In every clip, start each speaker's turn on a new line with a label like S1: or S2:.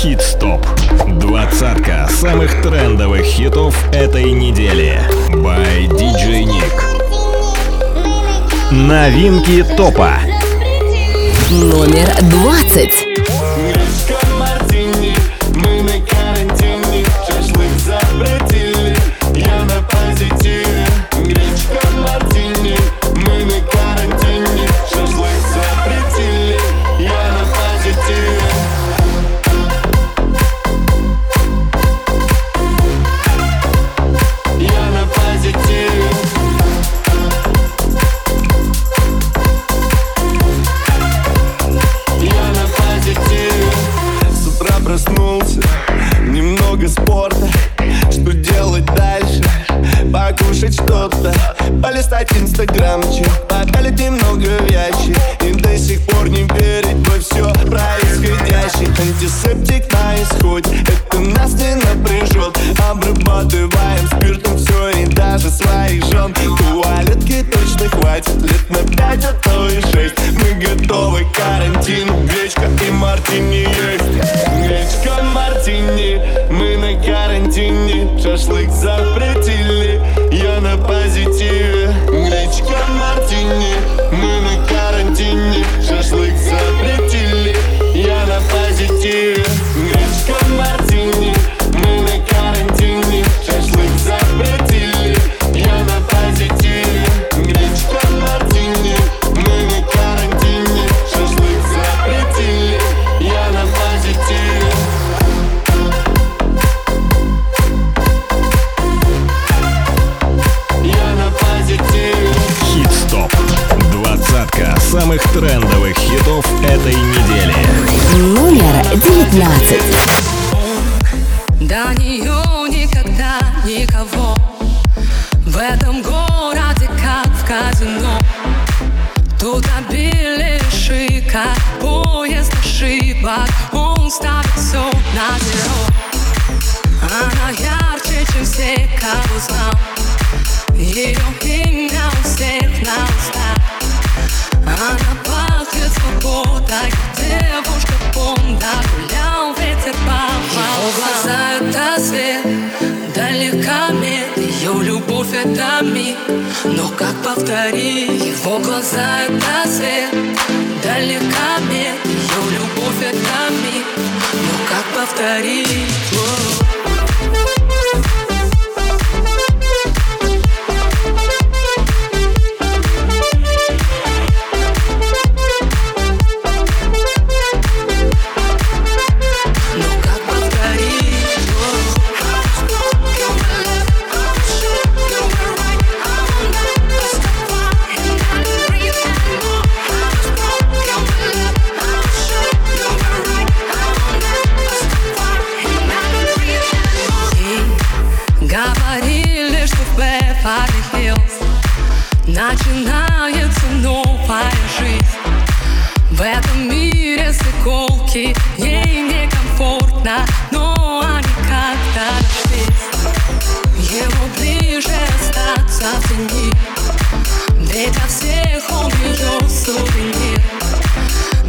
S1: Хит Стоп. Двадцатка самых трендовых хитов этой недели. By DJ Nick. Новинки топа.
S2: Номер двадцать.
S3: самых
S2: трендовых хитов
S4: этой недели. Номер девятнадцать. До нее никогда никого. В этом городе, как в казино. Тут обилие шика, поезд ошибок. Он ставит все на зеро.
S5: Она ярче, чем все, кого знал. Ее имя так Девушка помда гулял ветер по волнам. Его глаза это свет, далека мед Ее любовь это миг, но как повторить? Его глаза это свет, далека мед Ее любовь это миг, но как повторить? оцени Ведь от всех он бежал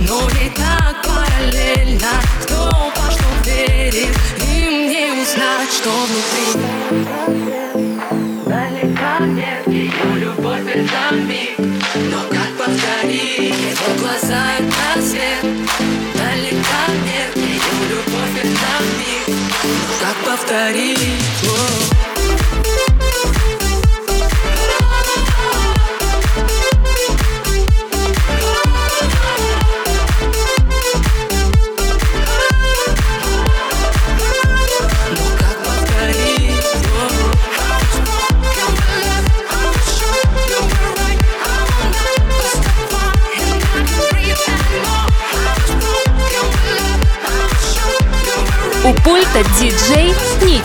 S5: Но ведь так параллельно Кто во что Им не узнать, что внутри. Далека нет ее любовь перед Но как повторить его глаза это свет. Далека нет ее любовь перед как повторить это диджей Ник.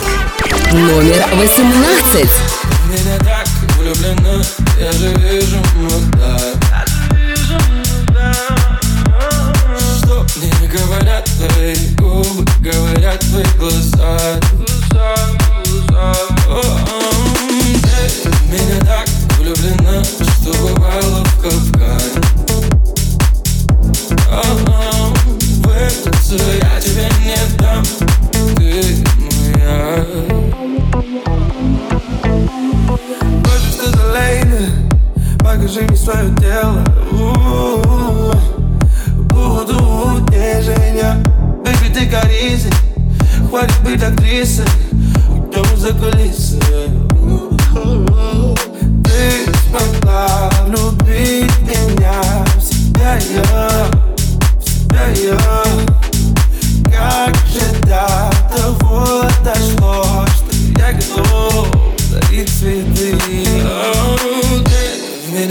S5: Номер 18. Меня так влюблена, я живу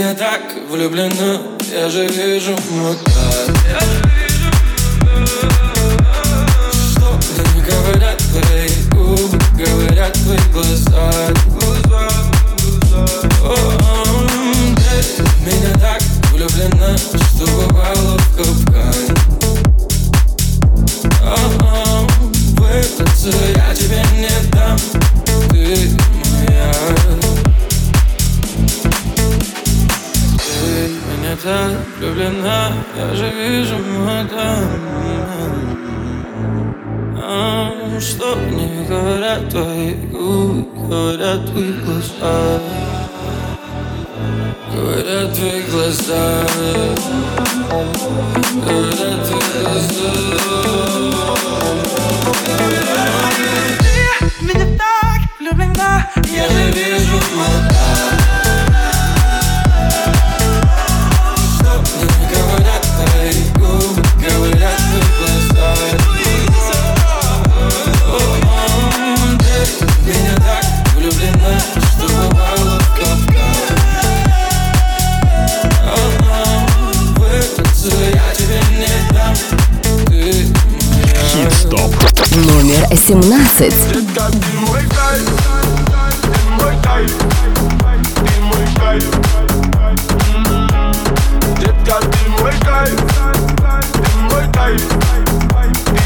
S6: меня так влюблена
S5: Я же вижу вот так Что мне говорят твои губы Говорят твои глаза. Ты меня так влюблена Что в капкан. Выпутаться я тебе не дам. Ты моя
S1: Меня
S7: так влюблена
S8: Я же вижу это а, Что мне говорят твои губы Говорят твои глаза Говорят твои глаза Говорят твои глаза Меня так влюблена Я же вижу мода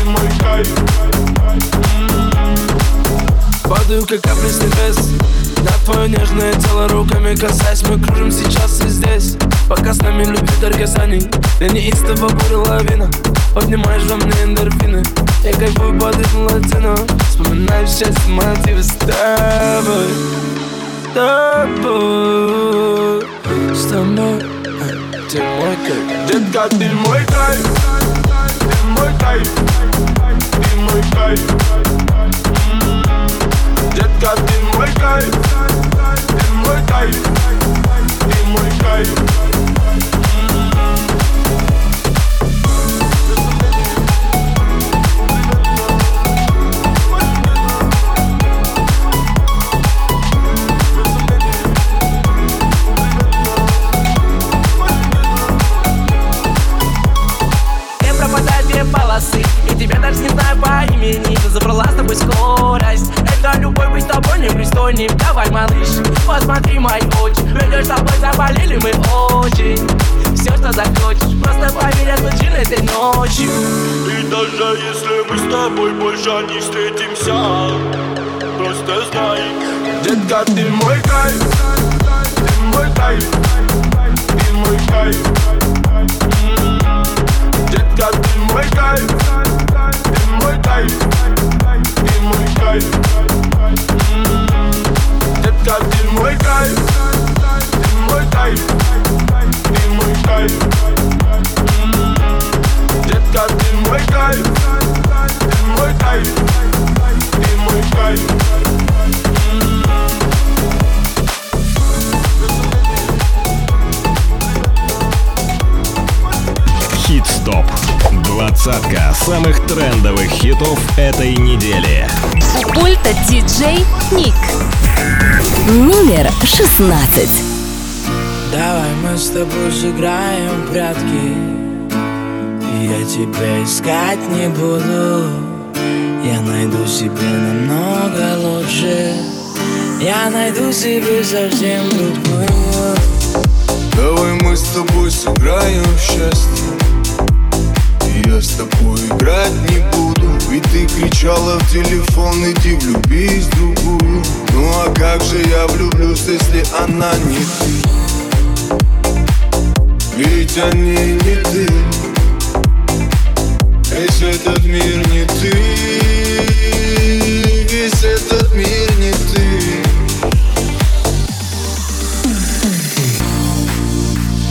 S8: мой кайф.
S6: Падаю как капли с небес. На твое нежное тело руками касаясь Мы кружим сейчас и здесь. Пока с нами любит оргазаний. Для неистого буря лавина. Поднимаешь во мне эндорфины Под ритм латино. Вспоминаю счастье мотивы с тобой. С тобой. С тобой Э, Ты мой кайф.
S8: Детка, ты мой кайф, ты мой кайф, ты мой кайф. М. Детка, ты мой кайф, ты мой кайф, ты мой кайф.
S6: Даже не знаю по имени. Забрала с тобой скорость. Это любовь быть с тобой непристойным Давай, малыш, посмотри мои очи. Ведешь с тобой заболели мы очень. Все, что захочешь Просто поверь, я случилось этой ночью.
S8: И даже если мы с тобой больше не встретимся Просто знай Детка, ты мой кайф Ты мой кайф Ты мой кайф М. Детка, ты мой кайф Ты мой кайф Ты мой кайф М. Детка, ты мой кайф Ты мой кайф Ты мой кайф М. Детка, ты мой кайф, ты мой кайф, ты мой кайф.
S1: Хит-стоп. Двадцатка самых трендовых хитов этой недели.
S9: У пульта диджей Ник.
S7: Номер 16.
S6: Давай мы с тобой сыграем в прятки Я тебя искать не буду Я найду себе намного лучше Я найду себе совсем другую
S10: Давай мы с тобой сыграем в счастье с тобой играть не буду. Ведь ты кричала в телефон, иди влюбись в другую. Ну а как же я влюблюсь, если она не ты? Ведь они не ты. Весь этот мир не ты. Весь этот мир не ты.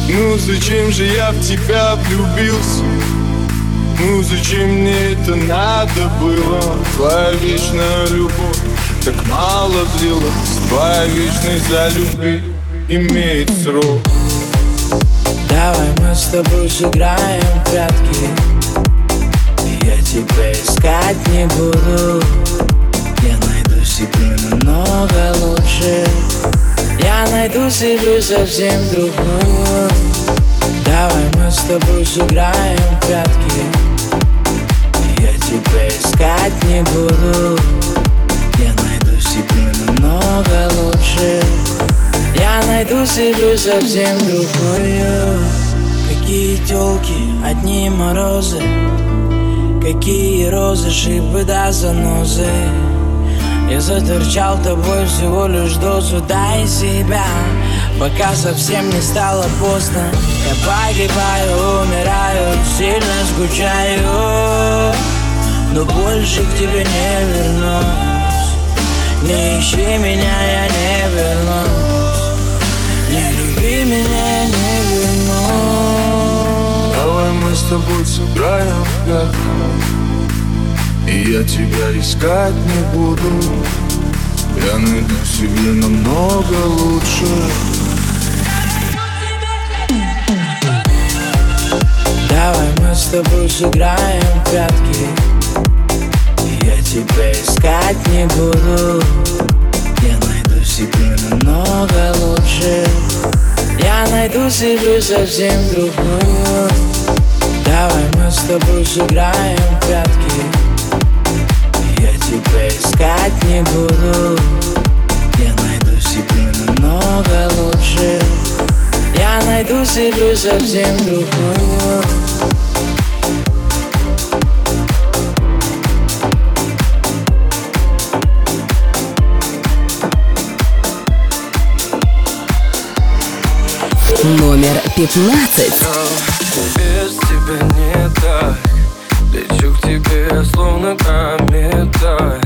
S10: Ну зачем же я в тебя влюбился? Ну зачем мне это надо было? Твоя вечная любовь так мало длилась Твоя вечность за любви имеет срок.
S11: Давай мы с тобой сыграем в прятки. Я тебя искать не буду. Я найду себе намного лучше. Я найду себе совсем другую. Давай мы с тобой сыграем в прятки тебя искать не буду. Я найду себе намного лучше. Я найду себе совсем другую. Какие телки, одни морозы. Какие розы, шипы да занозы. Я заторчал тобой всего лишь дозу Дай себя, пока совсем не стало поздно. Я погибаю, умираю, сильно скучаю Но больше к тебе не вернусь. Не ищи меня, я не вернусь. Не люби меня, не вернусь.
S10: Давай мы с тобой сыграем в И я тебя искать не буду. Я найду себе намного лучше.
S11: Давай мы с тобой сыграем в прятки тебя искать не буду. Я найду себе намного лучше. Я найду себе совсем другую. Давай мы с тобой сыграем в прятки. Я тебя искать не буду. Я найду себе намного лучше. Я найду себе совсем другую
S12: Номер пятнадцать.
S13: Без тебя не так Лечу к тебе словно комета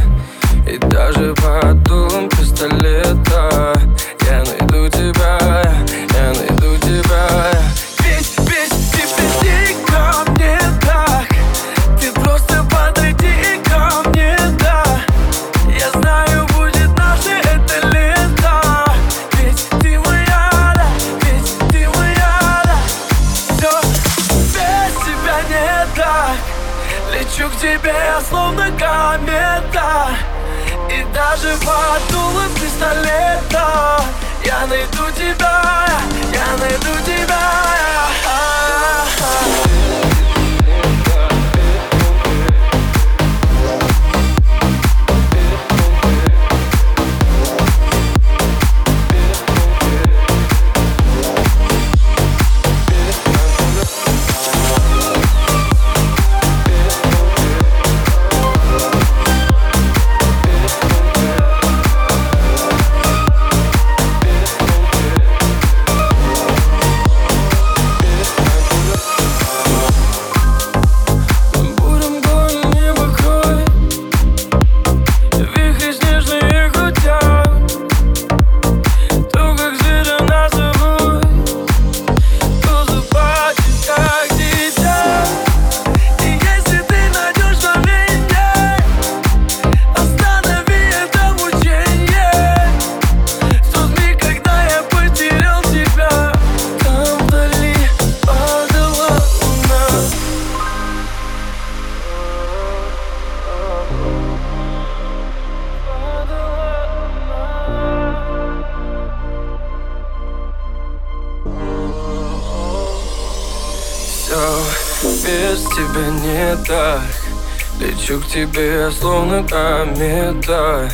S13: тебе словно комета.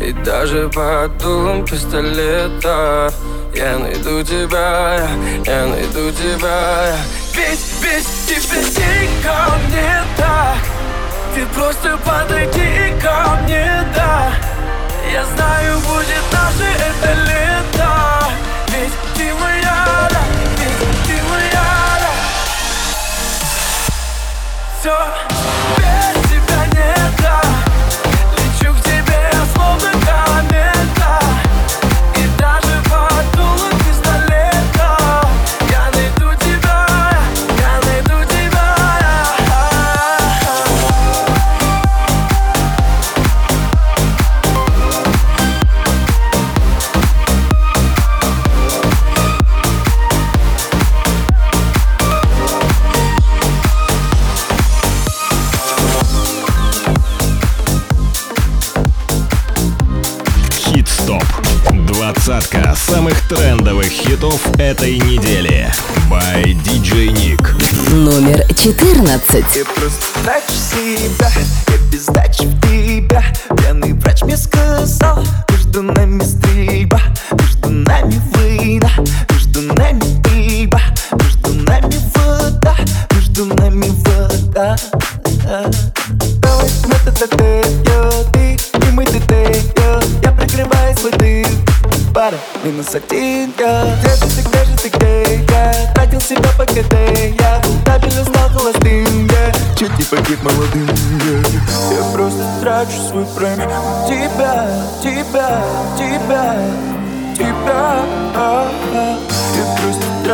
S13: И даже под дулом пистолета. Я найду тебя, я найду тебя. Ведь, ведь тебя ты ко мне так. Ты просто подойди ко мне, да. Я знаю, будет наше это лето. Ведь ты моя, да, ведь ты моя, да.
S1: Все этой недели. By DJ Nick.
S12: Номер 14.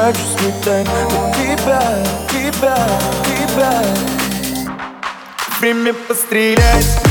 S14: хочу сметать Но тебя, тебя, тебя. Время пострелять.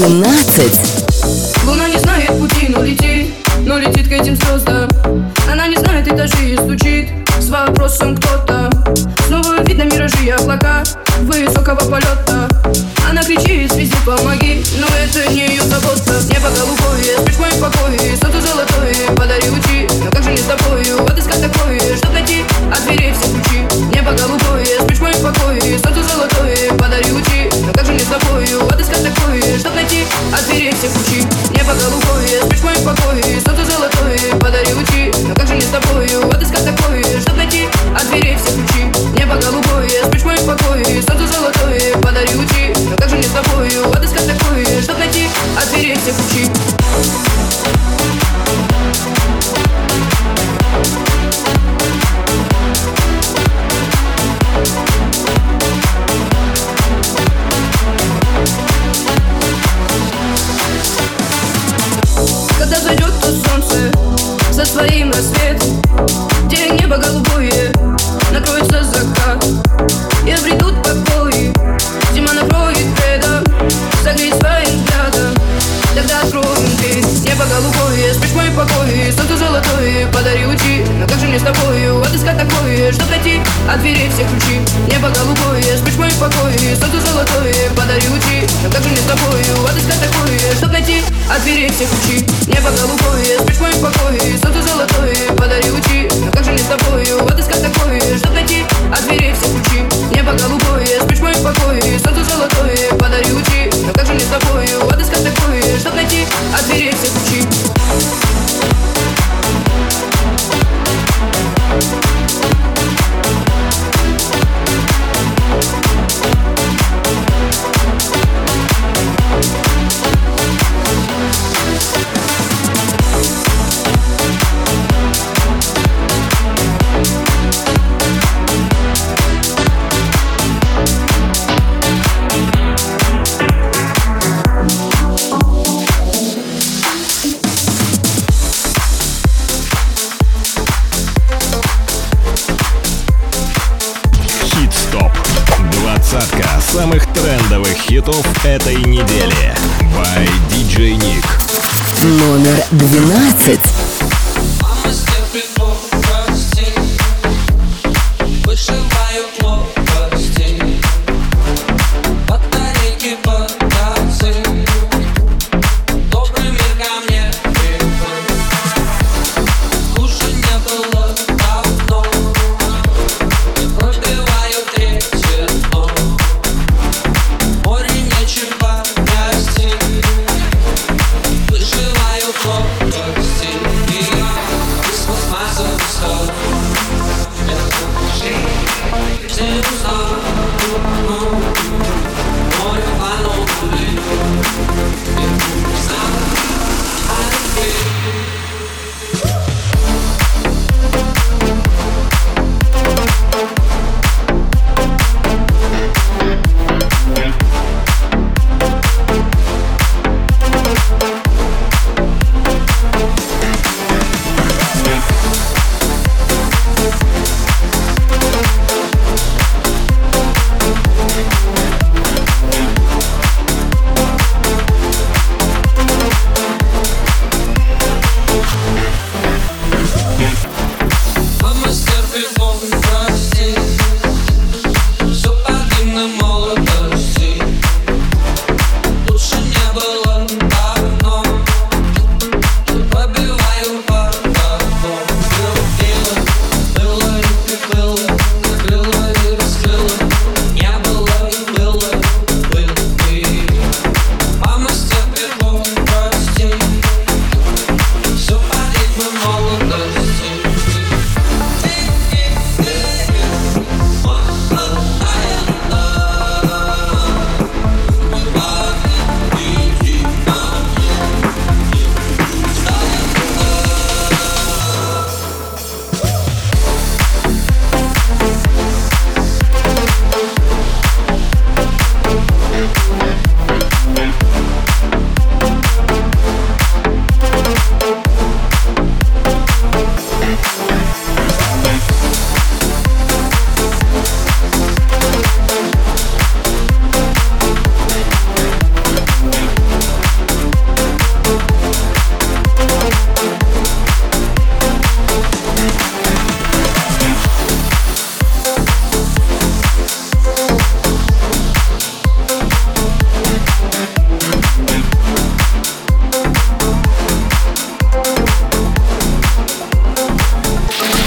S15: 17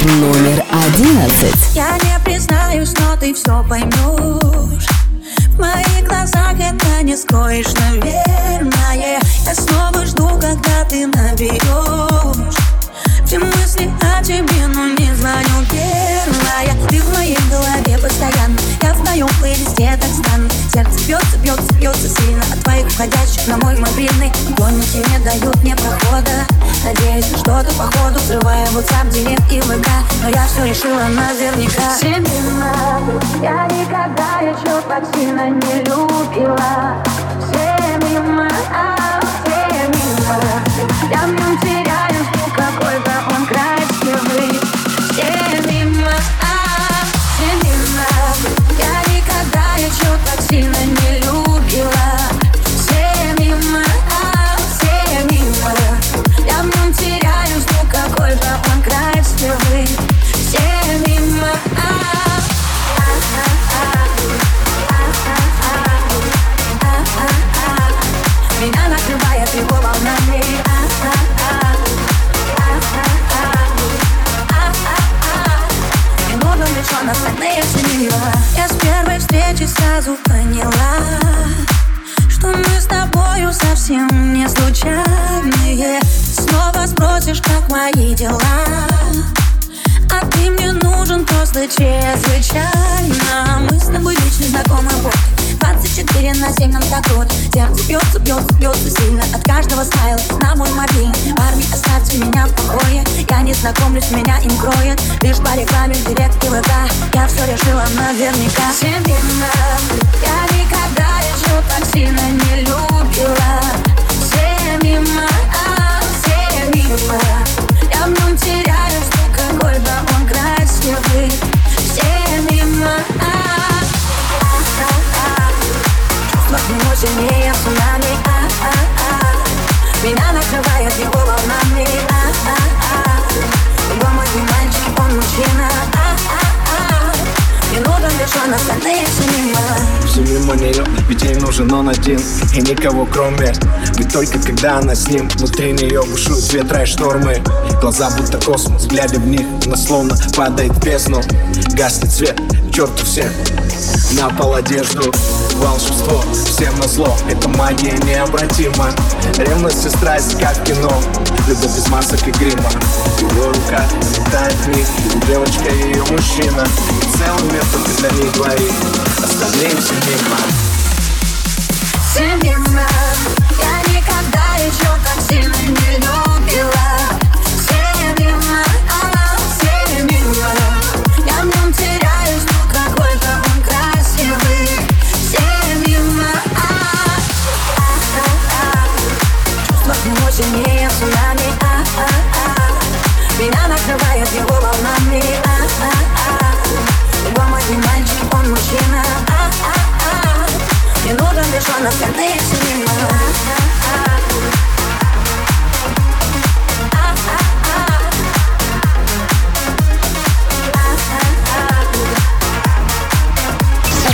S12: номер одиннадцать.
S16: Я не признаюсь, но ты все поймешь. В моих глазах это не скоишь, наверное. Я снова жду, когда ты наберешь эти мысли о тебе, но не звоню. Первая Ты в моей голове постоянно, я в твоем плейлисте так стану. Сердце бьется, бьется, бьется сильно от твоих входящих на мой мобильный. Гонники не дают мне прохода. Надеюсь, что-то походу срываю вот сам директ и ВК. Но я все решила наверняка. Семь я никогда еще так сильно не любила. Семь мимо, а, семь Я в нем сразу поняла Что мы с тобою совсем не случайные. Снова спросишь, как мои дела А ты мне нужен просто чрезвычайно. Мы с тобой вечно знакомы вот 24 на 7 нам так круто Сердце бьется, бьется, бьется сильно От каждого смайла. На мой мобильный Парни, оставьте меня в покое. Я не знакомлюсь, меня им кроет. Лишь по рекламе в директе ВК Я все решила наверняка. Семейно Я никогда он, остальные все мимо.
S17: Все мимо нее, ведь ей нужен он один. И никого кроме. Ведь только когда она с ним Внутри нее бушуют ветра и штормы Глаза будто космос, глядя в них Она словно падает в бездну. Гаснет свет, черту всех. На пол одежду Волшебство, всем на зло. Это магия необратима. Ревность и страсть, как кино. Любовь без масок и грима. Его рука летает в них Девочка и ее мужчина. Целый мир только для них двоих. Остальные все мимо.
S16: Все мимо. Я никогда еще так сильно не любила сильнее цунами, а, а, а. Меня накрывает его волнами, а, а, а. Его мой мальчик, он мужчина, а, а, а. Не нужен лишь он, остальные все мимо, а, а,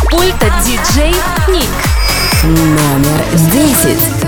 S15: пульта диджей Ник.
S12: Номер десять.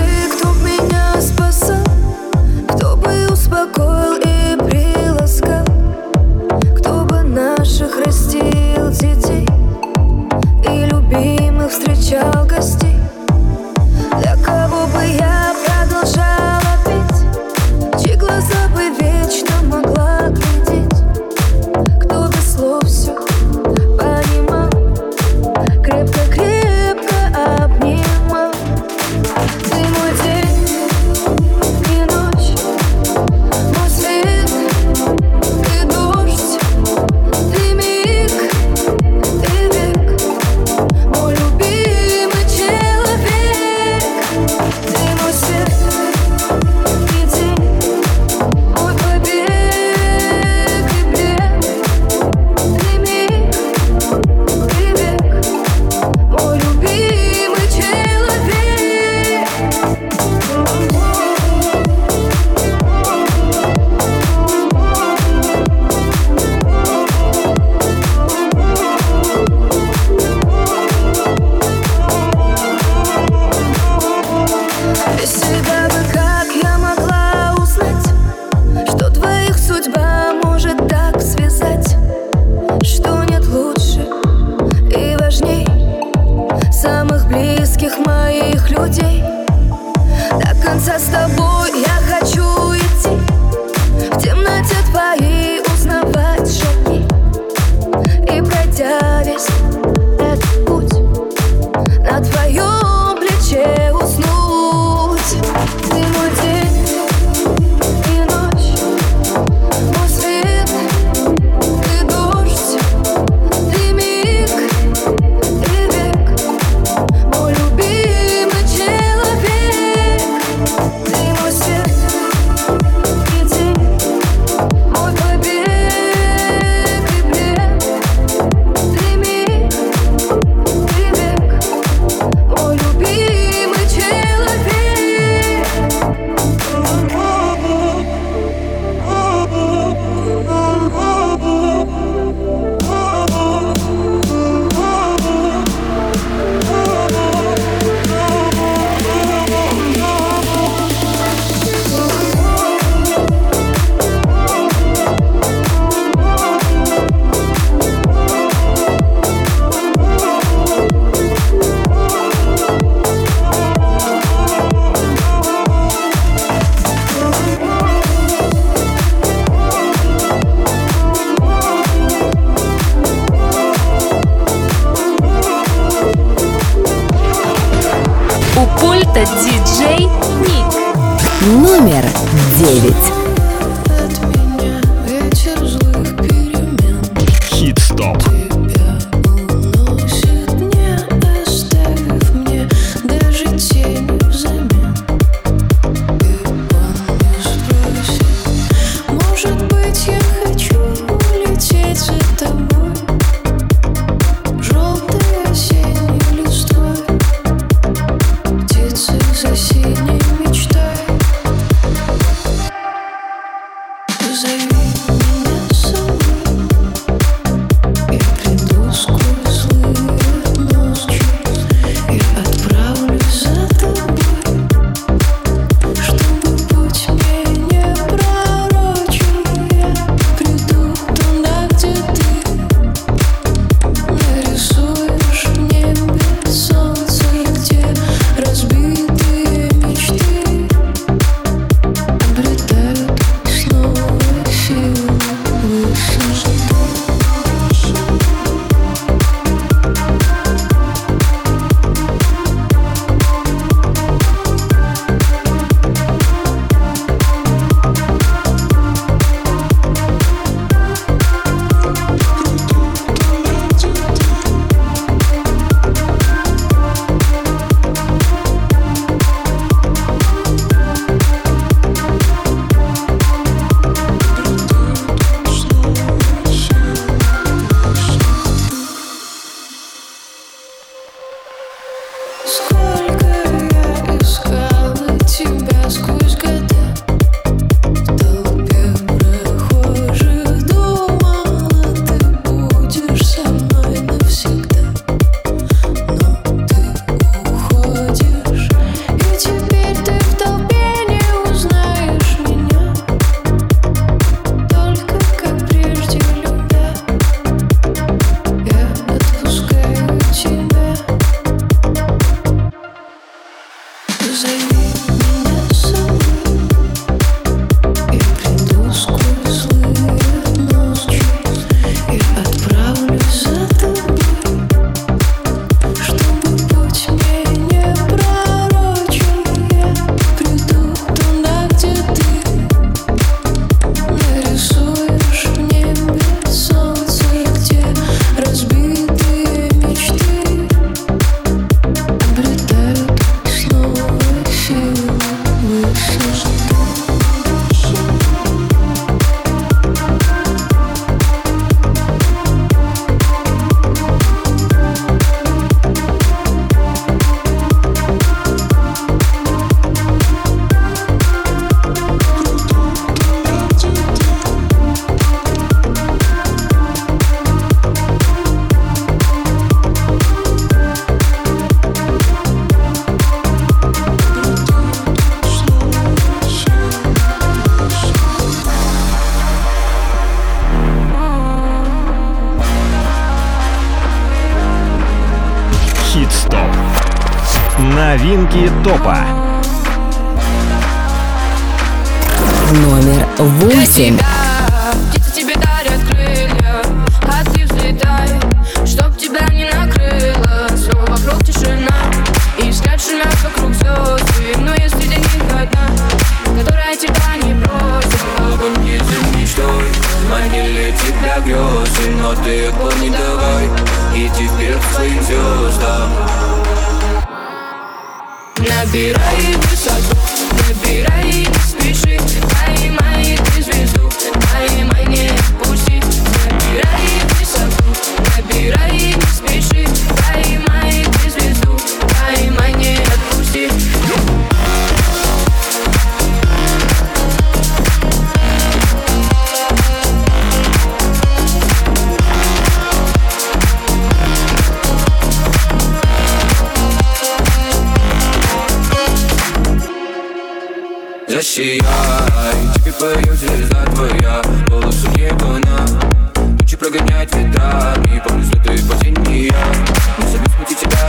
S15: топа.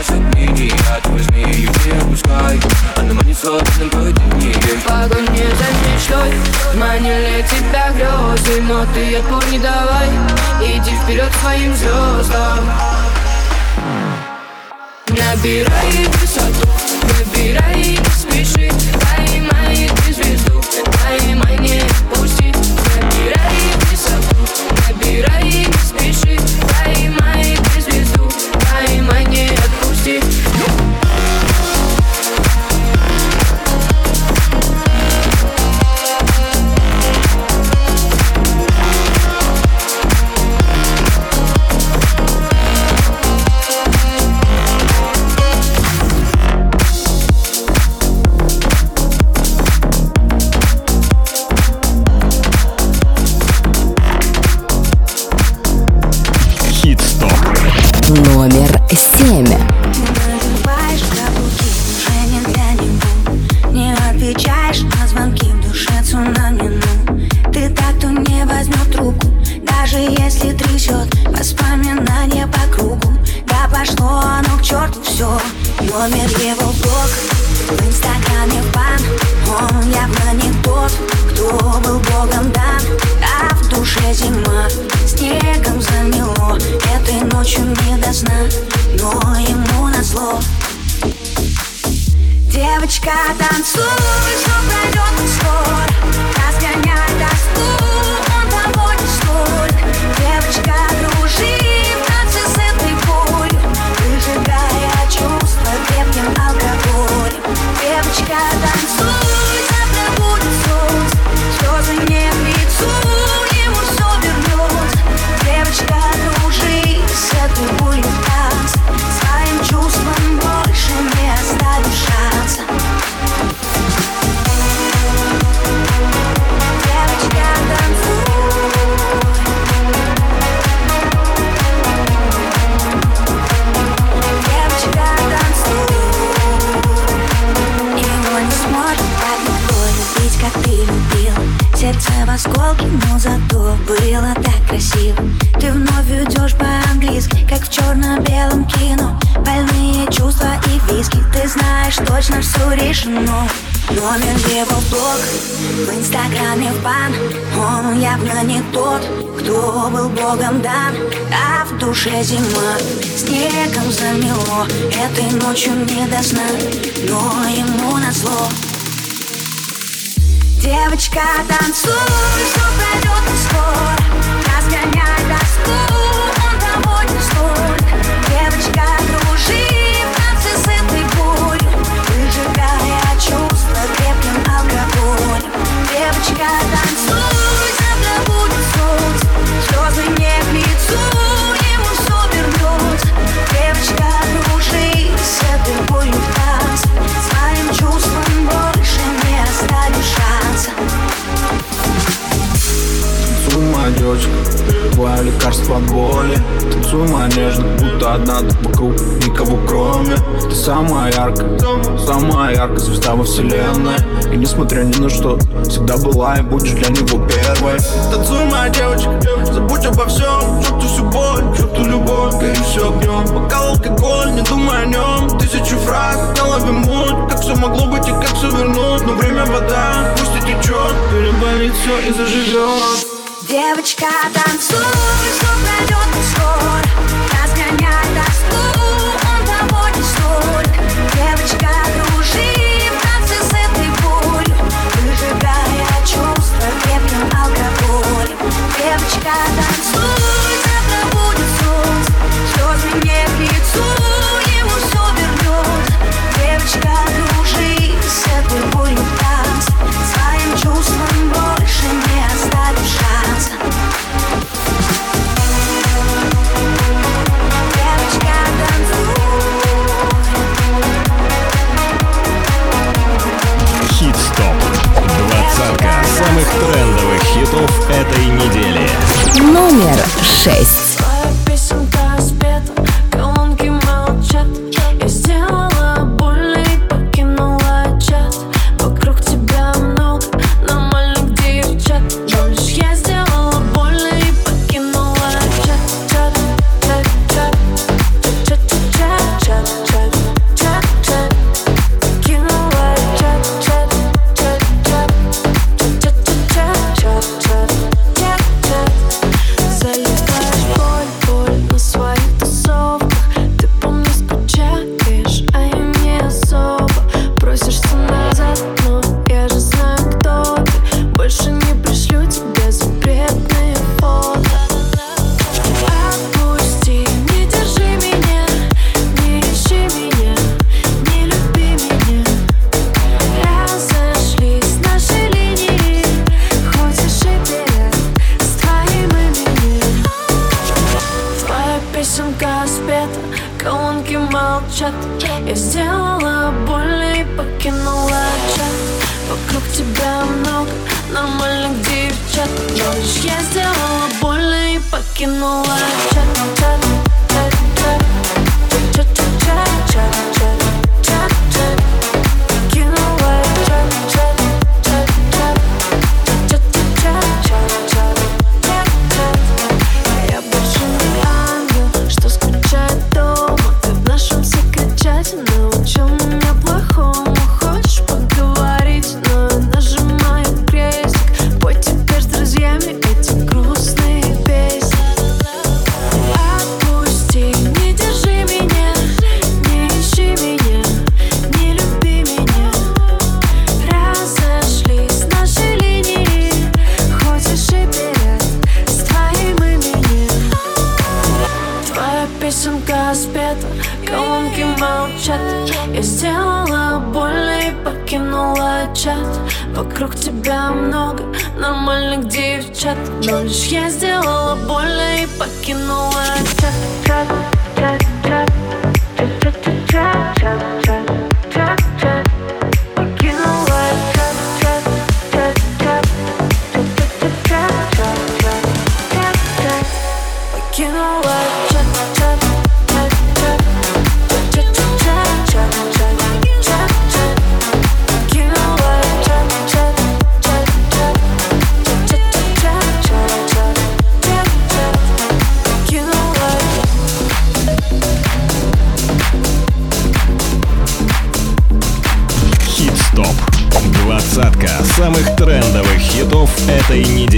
S18: от меня возьми змею не опускай Она манит сладким поведением
S19: не за мечтой Манили тебя грезы Но ты отпор не давай. Иди вперед своим звездам Набирай высоту,
S7: набирай и спеши.
S12: Номер
S16: его блог в инстаграме в бан Он явно не тот, кто был богом дан А в душе зима, снегом замело Этой ночью не до сна, но ему назло Девочка, танцуй, что пройдет скоро. Разгоняй тоску, он не стоит Девочка, дружи Девочка, танцуй, завтра будет солнце Слезы не к лицу, ему все вернется Девочка, дружи с этой болью Девочка,
S17: твое лекарство от боли. Танцуй, моя нежно, будто одна ты вокруг Никого кроме. Ты самая яркая, самая яркая звезда во вселенной. И несмотря ни на что, всегда была и будешь для него первой.
S13: Танцуй, моя девочка, забудь обо всем Черту всю боль, черту любовь, гори все огнем Бокал алкоголь, не думай о нем Тысячу фраз, в голове муть. Как все могло быть и как все вернуть? Но время вода, пусть и течет Переболит все и заживет
S16: Девочка, танцуй, что пройдет скоро Разгоняй тоску, он того не стоит Девочка, дружи в танце с этой болью Выжигая чувства крепким алкоголем Девочка, танцуй, завтра будет солнце. Слезы не к лицу, ему все вернется Девочка, дружи с этой болью в танце. Своим чувствам больше
S1: самых трендовых хитов этой недели.
S12: Номер шесть.
S20: и не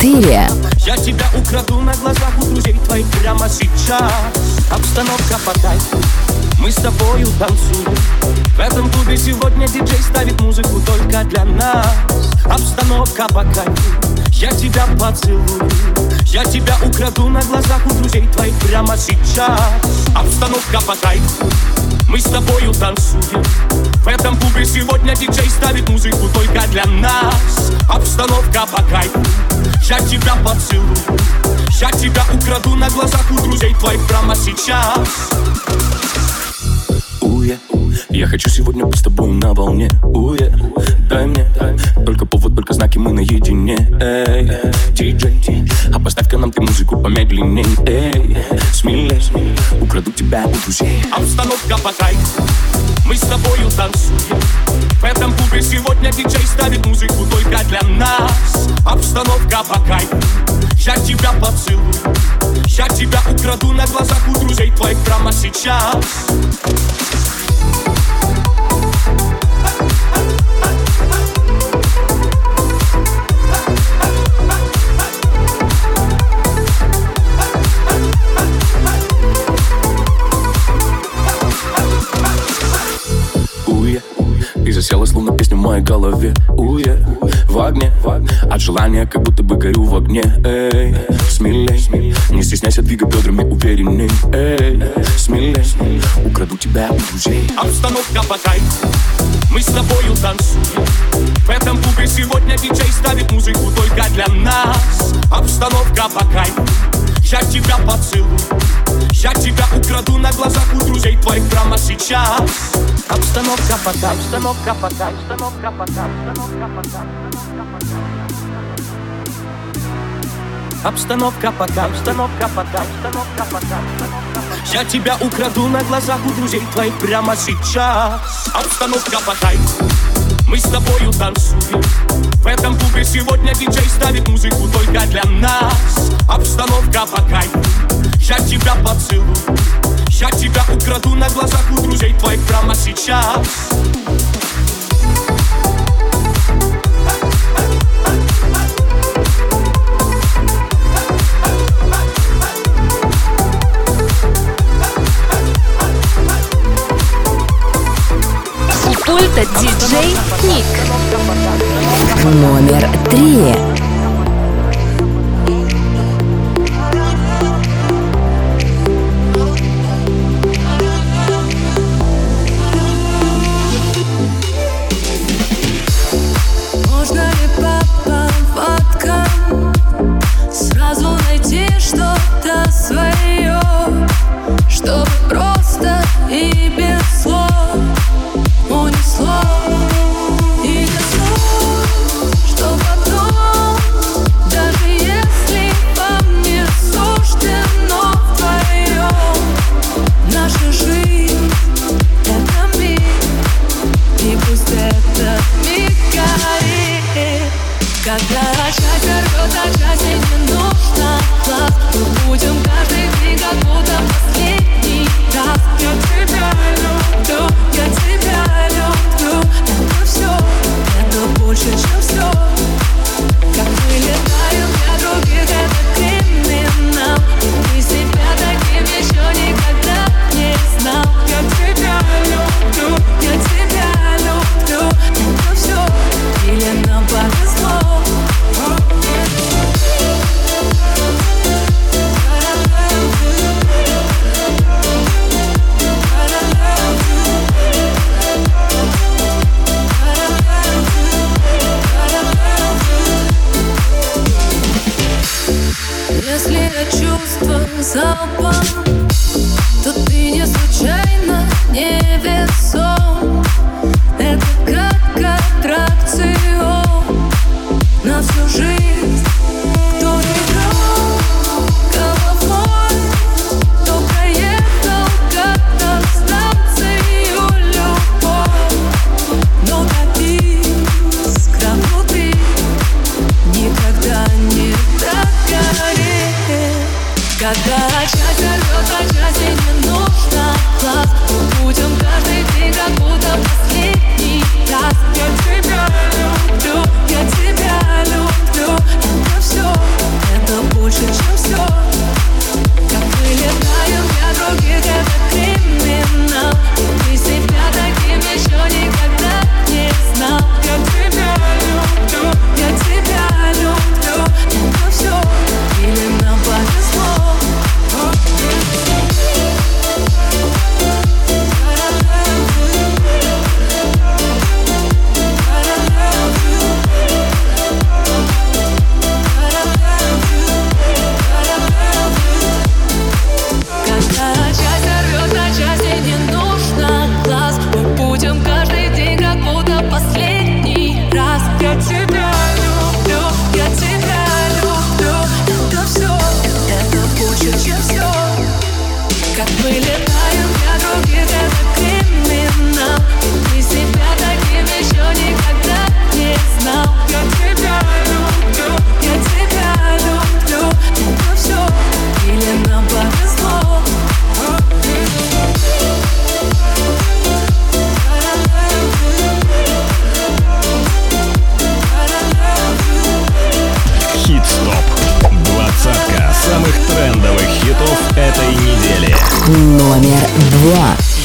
S20: 4. Я тебя
S21: украду на глазах у друзей твоих прямо сейчас. Обстановка потай, мы с тобою танцуем. В этом клубе сегодня диджей ставит музыку только для нас. Обстановка по кайфу, я тебя поцелую. Я тебя украду на глазах у друзей твоих прямо сейчас. Обстановка по кайфу, мы с тобою танцуем. В этом клубе сегодня диджей ставит музыку только для нас. Обстановка по кайфу я тебя поцелую. Я тебя украду на глазах у друзей твоих прямо сейчас
S22: я хочу сегодня быть с тобой на волне. Уе, дай мне Только повод, только знаки, мы наедине. Эй, диджей А поставь-ка нам ты музыку помедленней. Эй, смелей Украду тебя у друзей.
S21: Обстановка по кайфу, мы с тобою танцуем. В этом клубе сегодня диджей ставит музыку только для нас. Обстановка по кайфу, я тебя поцелую. Я тебя украду на глазах у друзей твоих прямо сейчас
S22: засела словно песня в моей голове. Уе, в огне От желания как будто бы горю в огне. Эй, смелей Не стесняйся, двигай бедрами уверенней. Эй, смелей Украду тебя у друзей.
S21: Обстановка по кайфу, мы с тобою танцуем. В этом клубе сегодня диджей ставит музыку только для нас. Обстановка по кайфу, я тебя поцелую. Я тебя украду на глазах у друзей твоих прямо сейчас Обстановка по кайфу, обстановка по кайфу, обстановка по кайфу, обстановка по кайфу Обстановка по кайфу, обстановка по кайфу, обстановка по кайфу Я тебя украду на глазах у друзей твоих прямо сейчас. Обстановка по кайфу, мы с тобою танцуем. В этом клубе сегодня диджей ставит музыку только для нас. Обстановка по кайфу, я тебя поцелую. Я тебя украду на глазах у друзей твоих прямо сейчас
S9: Пульта диджей Ник.
S4: Номер три.
S23: Номер два.